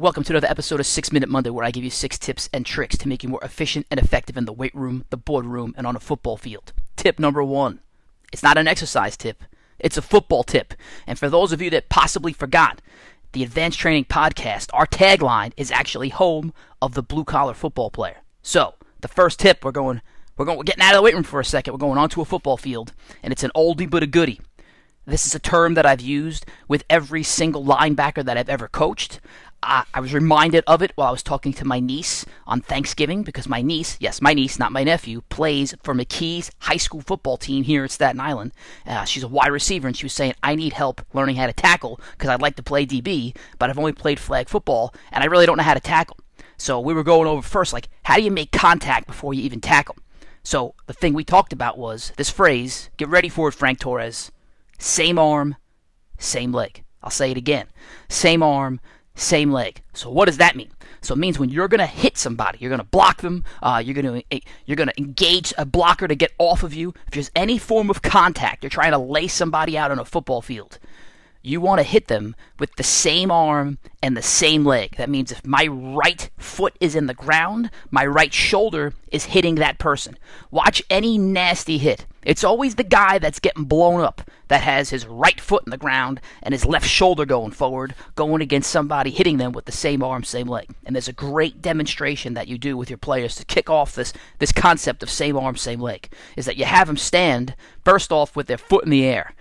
Welcome to another episode of 6 Minute Monday, where I give you six tips and tricks to make you more efficient and effective in the weight room, the boardroom, and on a football field. Tip number one it's not an exercise tip, it's a football tip. And for those of you that possibly forgot, the Advanced Training Podcast, our tagline is actually home of the blue collar football player. So, the first tip, we're going, we're going, we're getting out of the weight room for a second. We're going onto a football field, and it's an oldie but a goodie. This is a term that I've used with every single linebacker that I've ever coached. I, I was reminded of it while I was talking to my niece on Thanksgiving because my niece, yes, my niece, not my nephew, plays for McKee's high school football team here at Staten Island. Uh, she's a wide receiver, and she was saying, I need help learning how to tackle because I'd like to play DB, but I've only played flag football, and I really don't know how to tackle. So we were going over first, like, how do you make contact before you even tackle? So the thing we talked about was this phrase get ready for it, Frank Torres same arm, same leg. I'll say it again same arm, same leg. So what does that mean? So it means when you're to hit somebody, you're to block them, uh, you're going to you're to engage a blocker to get off of you. If there's any form of contact, you're trying to lay somebody out on a football field. You want to hit them with the same arm and the same leg. That means if my right foot is in the ground, my right shoulder is hitting that person. Watch any nasty hit. It's always the guy that's getting blown up that has his right foot in the ground and his left shoulder going forward, going against somebody, hitting them with the same arm, same leg. And there's a great demonstration that you do with your players to kick off this, this concept of same arm, same leg. Is that you have them stand, first off, with their foot in the air,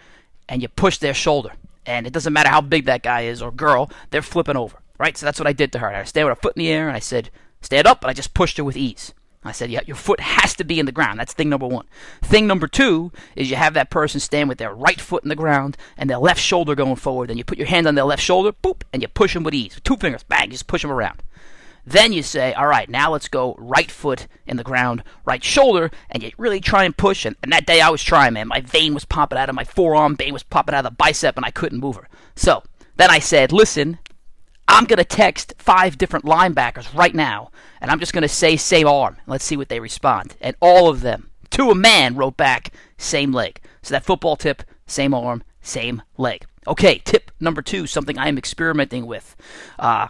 and you push their shoulder. And it doesn't matter how big that guy is or girl, they're flipping over. Right? So that's what I did to her. I stand with her foot in the air, and I said, stand up, and I just pushed her with ease. I said, yeah, your foot has to be in the ground. That's thing number one. Thing number two is you have that person stand with their right foot in the ground and their left shoulder going forward. Then you put your hand on their left shoulder, boop, and you push them with ease. Two fingers, bang, just push them around. Then you say, all right, now let's go right foot in the ground, right shoulder, and you really try and push. And, and that day I was trying, man. My vein was popping out of my forearm, vein was popping out of the bicep, and I couldn't move her. So then I said, listen, I'm going to text five different linebackers right now, and I'm just going to say same arm. Let's see what they respond. And all of them, to a man, wrote back same leg. So that football tip, same arm, same leg. Okay, tip number two, something I am experimenting with. Uh,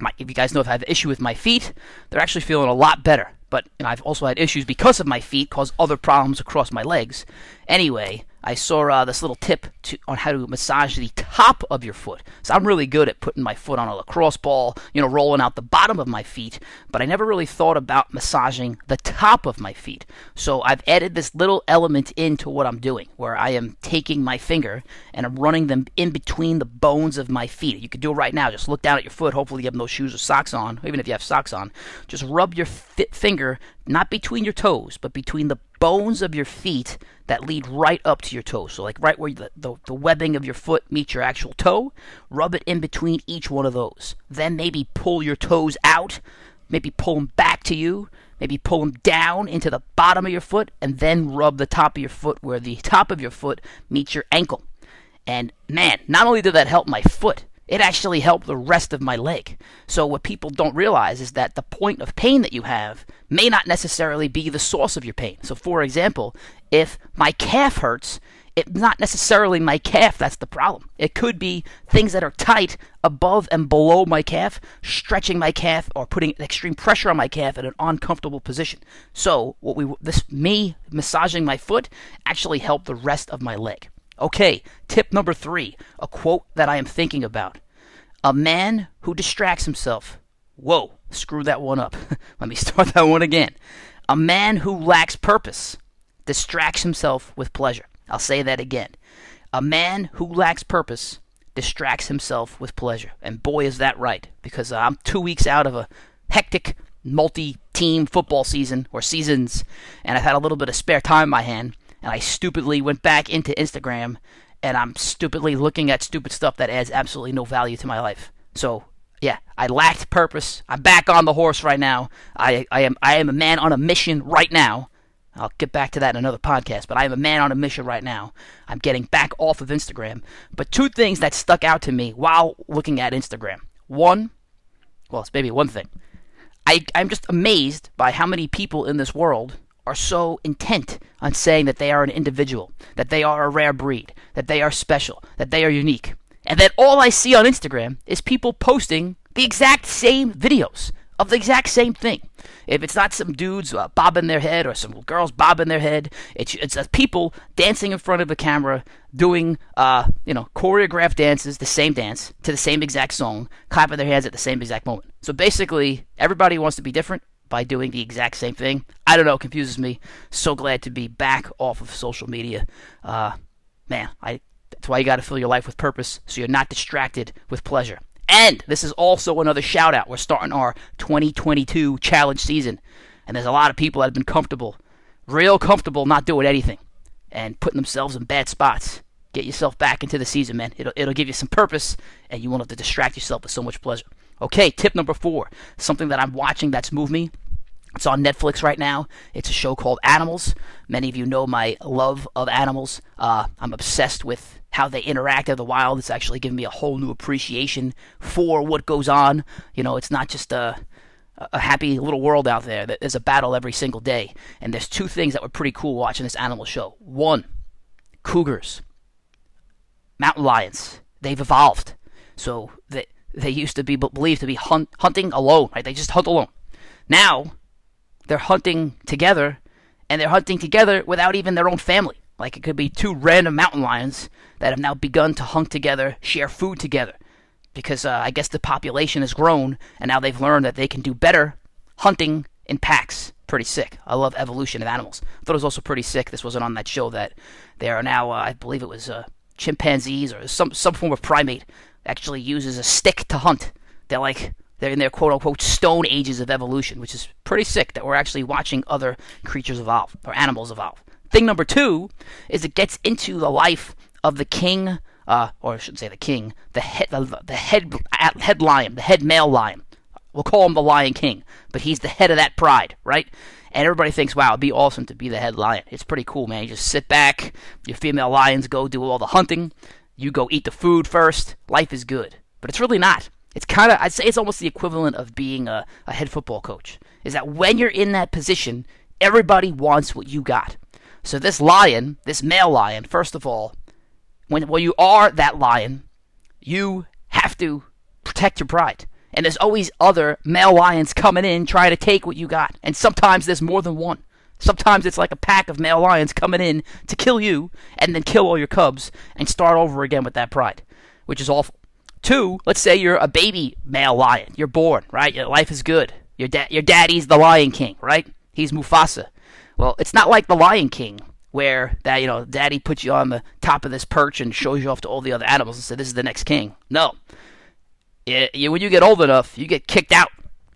my, if you guys know if I have an issue with my feet, they're actually feeling a lot better. But I've also had issues because of my feet, cause other problems across my legs. Anyway, I saw uh, this little tip to, on how to massage the top of your foot. So I'm really good at putting my foot on a lacrosse ball, you know, rolling out the bottom of my feet, but I never really thought about massaging the top of my feet. So I've added this little element into what I'm doing, where I am taking my finger and I'm running them in between the bones of my feet. You can do it right now. Just look down at your foot. Hopefully you have no shoes or socks on, even if you have socks on. Just rub your finger not between your toes, but between the bones of your feet that lead right up to your toes. So, like right where the, the, the, webbing of your foot meets your actual toe, rub it in between each one of those. Then maybe pull your toes out, maybe pull them back to you, maybe pull them down into the bottom of your foot, and then rub the top of your foot where the top of your foot meets your ankle. And man, not only did that help my foot, it actually helped the rest of my leg. So, what people don't realize is that the point of pain that you have may not necessarily be the source of your pain. So, for example, if my calf hurts, it's not necessarily my calf that's the problem. It could be things that are tight above and below my calf, stretching my calf or putting extreme pressure on my calf in an uncomfortable position. So, what we this me massaging my foot actually helped the rest of my leg. Okay, tip number three a quote that I am thinking about. A man who distracts himself. Whoa, screw that one up. Let me start that one again. A man who lacks purpose distracts himself with pleasure. I'll say that again. A man who lacks purpose distracts himself with pleasure. And boy, is that right, because I'm two weeks out of a hectic multi team football season or seasons, and I've had a little bit of spare time in my hand and I stupidly went back into Instagram and I'm stupidly looking at stupid stuff that adds absolutely no value to my life. So yeah, I lacked purpose. I'm back on the horse right now. I, I am I am a man on a mission right now. I'll get back to that in another podcast, but I am a man on a mission right now. I'm getting back off of Instagram. But two things that stuck out to me while looking at Instagram. One, well, it's maybe one thing. I, I'm just amazed by how many people in this world are so intent on saying that they are an individual, that they are a rare breed, that they are special, that they are unique. And that all I see on Instagram is people posting The exact same videos of the exact same thing. If it's not some dudes uh, bobbing their head or some girls bobbing their head, it's it's uh, people dancing in front of a camera doing uh, you know choreographed dances, the same dance to the same exact song, clapping their hands at the same exact moment. So basically, everybody wants to be different by doing the exact same thing. I don't know, it confuses me. So glad to be back off of social media. Uh, man, I that's why you got to fill your life with purpose so you're not distracted with pleasure. And this is also another shout out. We're starting our 2022 challenge season. And there's a lot of people that have been comfortable, real comfortable, not doing anything and putting themselves in bad spots. Get yourself back into the season, man. It'll, it'll give you some purpose and you won't have to distract yourself with so much pleasure. Okay, tip number four something that I'm watching that's moved me. It's on Netflix right now. It's a show called Animals. Many of you know my love of animals. Uh, I'm obsessed with how they interact in the wild. It's actually given me a whole new appreciation for what goes on. You know, it's not just a a happy little world out there. There's a battle every single day, and there's two things that were pretty cool watching this animal show. One, cougars, mountain lions. They've evolved, so they they used to be believed to be hunt, hunting alone. Right? They just hunt alone. Now they're hunting together, and they're hunting together without even their own family. Like it could be two random mountain lions that have now begun to hunt together, share food together. Because uh, I guess the population has grown, and now they've learned that they can do better hunting in packs. Pretty sick. I love evolution of animals. I thought it was also pretty sick. This wasn't on that show that there are now, uh, I believe it was uh, chimpanzees or some some form of primate actually uses a stick to hunt. They're like they're in their quote unquote stone ages of evolution, which is pretty sick that we're actually watching other creatures evolve or animals evolve. Thing number two is it gets into the life of the king, uh, or I should say the king, the head, the, the head, head lion, the head male lion. We'll call him the Lion King, but he's the head of that pride, right? And everybody thinks, wow, it'd be awesome to be the head lion. It's pretty cool, man. You just sit back, your female lions go do all the hunting, you go eat the food first. Life is good. But it's really not. It's kind of, I'd say it's almost the equivalent of being a, a head football coach. Is that when you're in that position, everybody wants what you got. So this lion, this male lion, first of all, when when you are that lion, you have to protect your pride. And there's always other male lions coming in trying to take what you got. And sometimes there's more than one. Sometimes it's like a pack of male lions coming in to kill you and then kill all your cubs and start over again with that pride, which is awful. Two, let's say you're a baby male lion. You're born, right? Your life is good. Your dad your daddy's the lion king, right? He's Mufasa. Well, it's not like the Lion King where that you know daddy puts you on the top of this perch and shows you off to all the other animals and says this is the next king. No. It, you, when you get old enough, you get kicked out.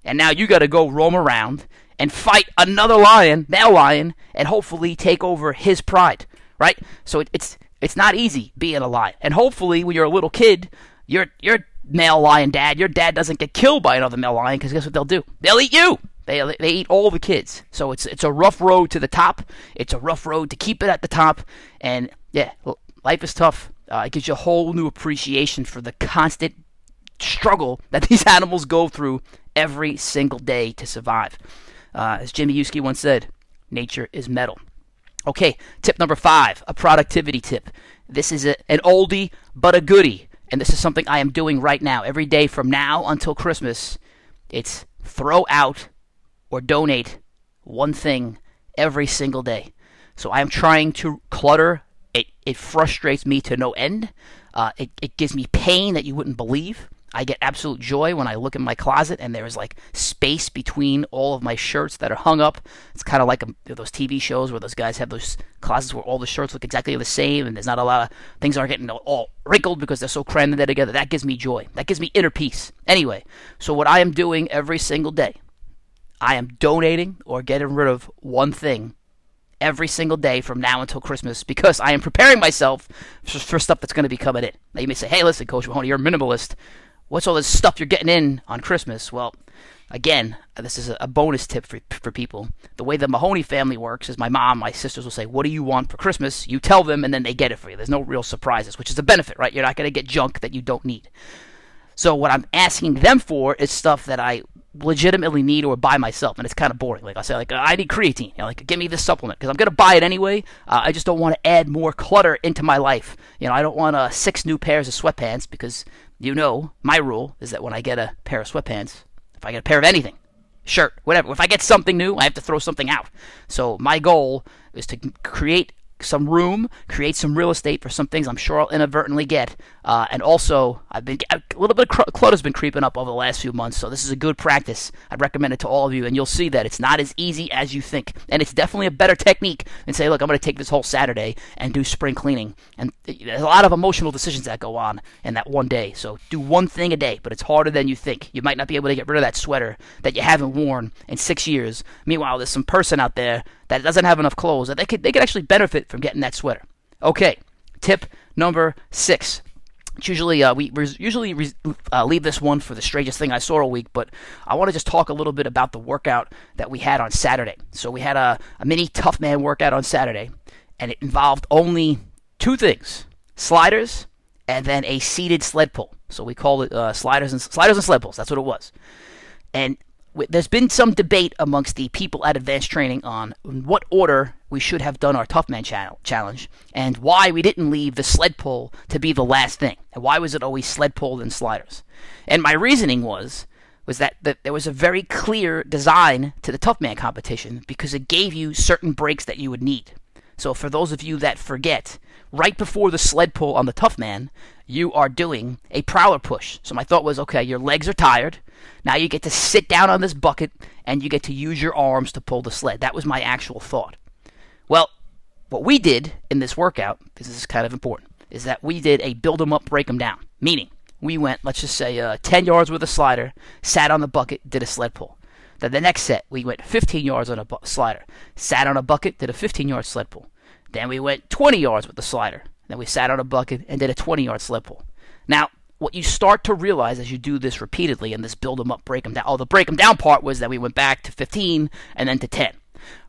And now you got to go roam around and fight another lion, male lion, and hopefully take over his pride, right? So it, it's it's not easy being a lion. And hopefully when you're a little kid, your your male lion dad, your dad doesn't get killed by another male lion because guess what they'll do? They'll eat you. They, they eat all the kids. So it's it's a rough road to the top. It's a rough road to keep it at the top. And yeah, life is tough. Uh, it gives you a whole new appreciation for the constant struggle that these animals go through every single day to survive. Uh, as Jimmy Yuski once said, nature is metal. Okay, tip number five, a productivity tip. This is a, an oldie but a goodie, and this is something I am doing right now. Every day from now until Christmas, it's throw out or donate one thing every single day. So I am trying to clutter. It, it frustrates me to no end. Uh, it, it gives me pain that you wouldn't believe. I get absolute joy when I look in my closet and there is like space between all of my shirts that are hung up. It's kind of like um, a, those TV shows where those guys have those closets where all the shirts look exactly the same and there's not a lot of things aren't getting all wrinkled because they're so crammed in there together. That gives me joy. That gives me inner peace. Anyway, so what I am doing every single day I am donating or getting rid of one thing every single day from now until Christmas because I am preparing myself for, for stuff that's going to be coming in. Now you may say, "Hey, listen, Coach Mahoney, you're a minimalist. What's all this stuff you're getting in on Christmas?" Well, again, this is a bonus tip for for people. The way the Mahoney family works is my mom, my sisters will say, "What do you want for Christmas?" You tell them, and then they get it for you. There's no real surprises, which is a benefit, right? You're not going to get junk that you don't need. So what I'm asking them for is stuff that I legitimately need or buy myself, and it's kind of boring. Like I say, like I need creatine. You know, like give me this supplement because I'm gonna buy it anyway. Uh, I just don't want to add more clutter into my life. You know, I don't want uh, six new pairs of sweatpants because you know my rule is that when I get a pair of sweatpants, if I get a pair of anything, shirt, whatever, if I get something new, I have to throw something out. So my goal is to create some room, create some real estate for some things I'm sure I'll inadvertently get. Uh, and also, I've been a little bit of clutter's been creeping up over the last few months, so this is a good practice. I'd recommend it to all of you, and you'll see that it's not as easy as you think, and it's definitely a better technique than say, look, I'm going to take this whole Saturday and do spring cleaning. And there's a lot of emotional decisions that go on in that one day. So do one thing a day, but it's harder than you think. You might not be able to get rid of that sweater that you haven't worn in six years. Meanwhile, there's some person out there that doesn't have enough clothes that they could they could actually benefit from getting that sweater. Okay, tip number six. It's usually uh, we res- usually uh, leave this one for the strangest thing I saw all week, but I want to just talk a little bit about the workout that we had on Saturday. So we had a, a mini tough man workout on Saturday, and it involved only two things: sliders and then a seated sled pull. So we called it uh, sliders and sliders and sled pulls. That's what it was. And there's been some debate amongst the people at Advanced Training on what order we should have done our Tough Man challenge and why we didn't leave the sled pull to be the last thing and why was it always sled pull and sliders. And my reasoning was was that, that there was a very clear design to the Tough Man competition because it gave you certain breaks that you would need. So for those of you that forget, right before the sled pull on the Tough Man, you are doing a prowler push. So my thought was, okay, your legs are tired now you get to sit down on this bucket and you get to use your arms to pull the sled. That was my actual thought. Well, what we did in this workout, this is kind of important, is that we did a build them up, break them down. Meaning, we went, let's just say, uh, 10 yards with a slider, sat on the bucket, did a sled pull. Then the next set, we went 15 yards on a bu- slider, sat on a bucket, did a 15 yard sled pull. Then we went 20 yards with the slider. Then we sat on a bucket and did a 20 yard sled pull. Now, what you start to realize as you do this repeatedly and this build them up, break them down. Oh, the break them down part was that we went back to 15 and then to 10.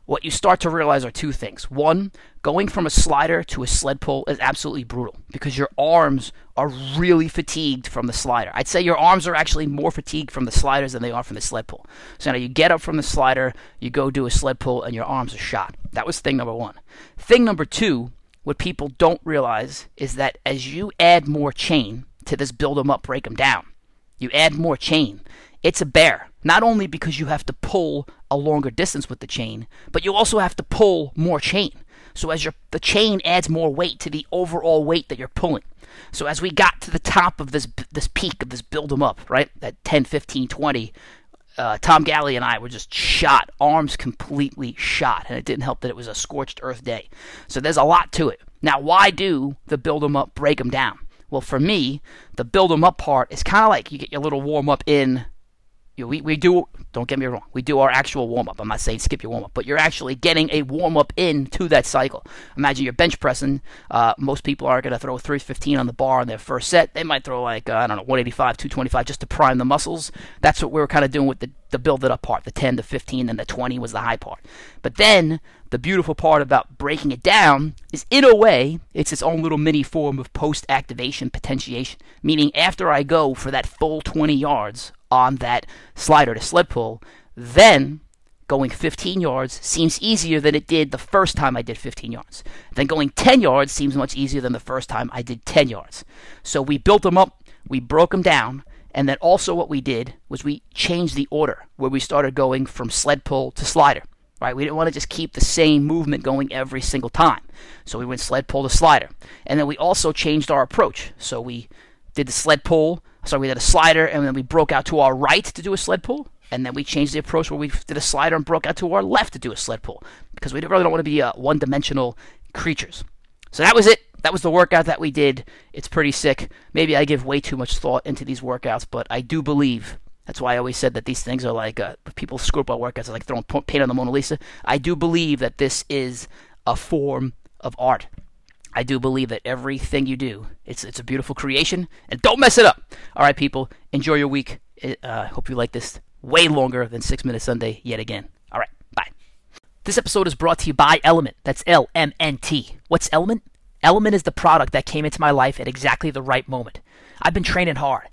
What you start to realize are two things. One, going from a slider to a sled pull is absolutely brutal because your arms are really fatigued from the slider. I'd say your arms are actually more fatigued from the sliders than they are from the sled pull. So now you get up from the slider, you go do a sled pull, and your arms are shot. That was thing number one. Thing number two, what people don't realize is that as you add more chain, to this build them up, break them down. You add more chain. It's a bear. Not only because you have to pull a longer distance with the chain, but you also have to pull more chain. So as your the chain adds more weight to the overall weight that you're pulling. So as we got to the top of this this peak of this build them up, right? At 10, 15, 20, uh, Tom Galley and I were just shot, arms completely shot, and it didn't help that it was a scorched earth day. So there's a lot to it. Now, why do the build them up, break them down? Well, for me, the build them up part is kind of like you get your little warm up in. You know, we, we do, don't get me wrong, we do our actual warm up. I'm not saying skip your warm up, but you're actually getting a warm up in to that cycle. Imagine you're bench pressing. Uh, most people are going to throw 315 on the bar in their first set. They might throw like, uh, I don't know, 185, 225 just to prime the muscles. That's what we were kind of doing with the, the build it up part. The 10, the 15, and the 20 was the high part. But then the beautiful part about breaking it down is, in a way, it's its own little mini form of post activation potentiation. Meaning, after I go for that full 20 yards on that slider to sled pull, then going 15 yards seems easier than it did the first time I did 15 yards. Then going 10 yards seems much easier than the first time I did 10 yards. So we built them up, we broke them down, and then also what we did was we changed the order where we started going from sled pull to slider right? We didn't want to just keep the same movement going every single time. So we went sled pull to slider. And then we also changed our approach. So we did the sled pull, so we did a slider, and then we broke out to our right to do a sled pull. And then we changed the approach where we did a slider and broke out to our left to do a sled pull. Because we really don't want to be uh, one dimensional creatures. So that was it. That was the workout that we did. It's pretty sick. Maybe I give way too much thought into these workouts, but I do believe that's why I always said that these things are like uh, people screw up our workouts, like throwing paint on the Mona Lisa. I do believe that this is a form of art. I do believe that everything you do, it's it's a beautiful creation, and don't mess it up. All right, people, enjoy your week. I uh, hope you like this way longer than Six Minute Sunday yet again. All right, bye. This episode is brought to you by Element. That's L M N T. What's Element? Element is the product that came into my life at exactly the right moment. I've been training hard.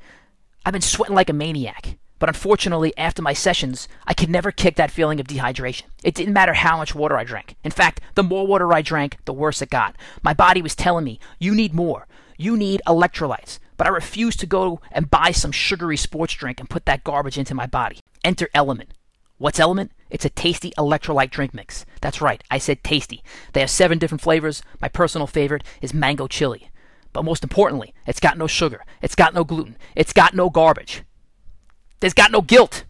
I've been sweating like a maniac But unfortunately, after my sessions, I could never kick that feeling of dehydration. It didn't matter how much water I drank. In fact, the more water I drank, the worse it got. My body was telling me, you need more. You need electrolytes. But I refused to go and buy some sugary sports drink and put that garbage into my body. Enter Element. What's Element? It's a tasty electrolyte drink mix. That's right, I said tasty. They have seven different flavors. My personal favorite is mango chili. But most importantly, it's got no sugar, it's got no gluten, it's got no garbage. There's got no guilt.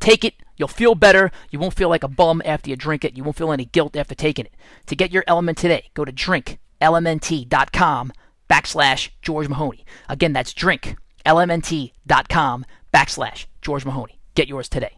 Take it, you'll feel better. You won't feel like a bum after you drink it. You won't feel any guilt after taking it. To get your element today, go to drinklmnt.com backslash George Mahoney. Again, that's drinklmnt.com backslash George Mahoney. Get yours today.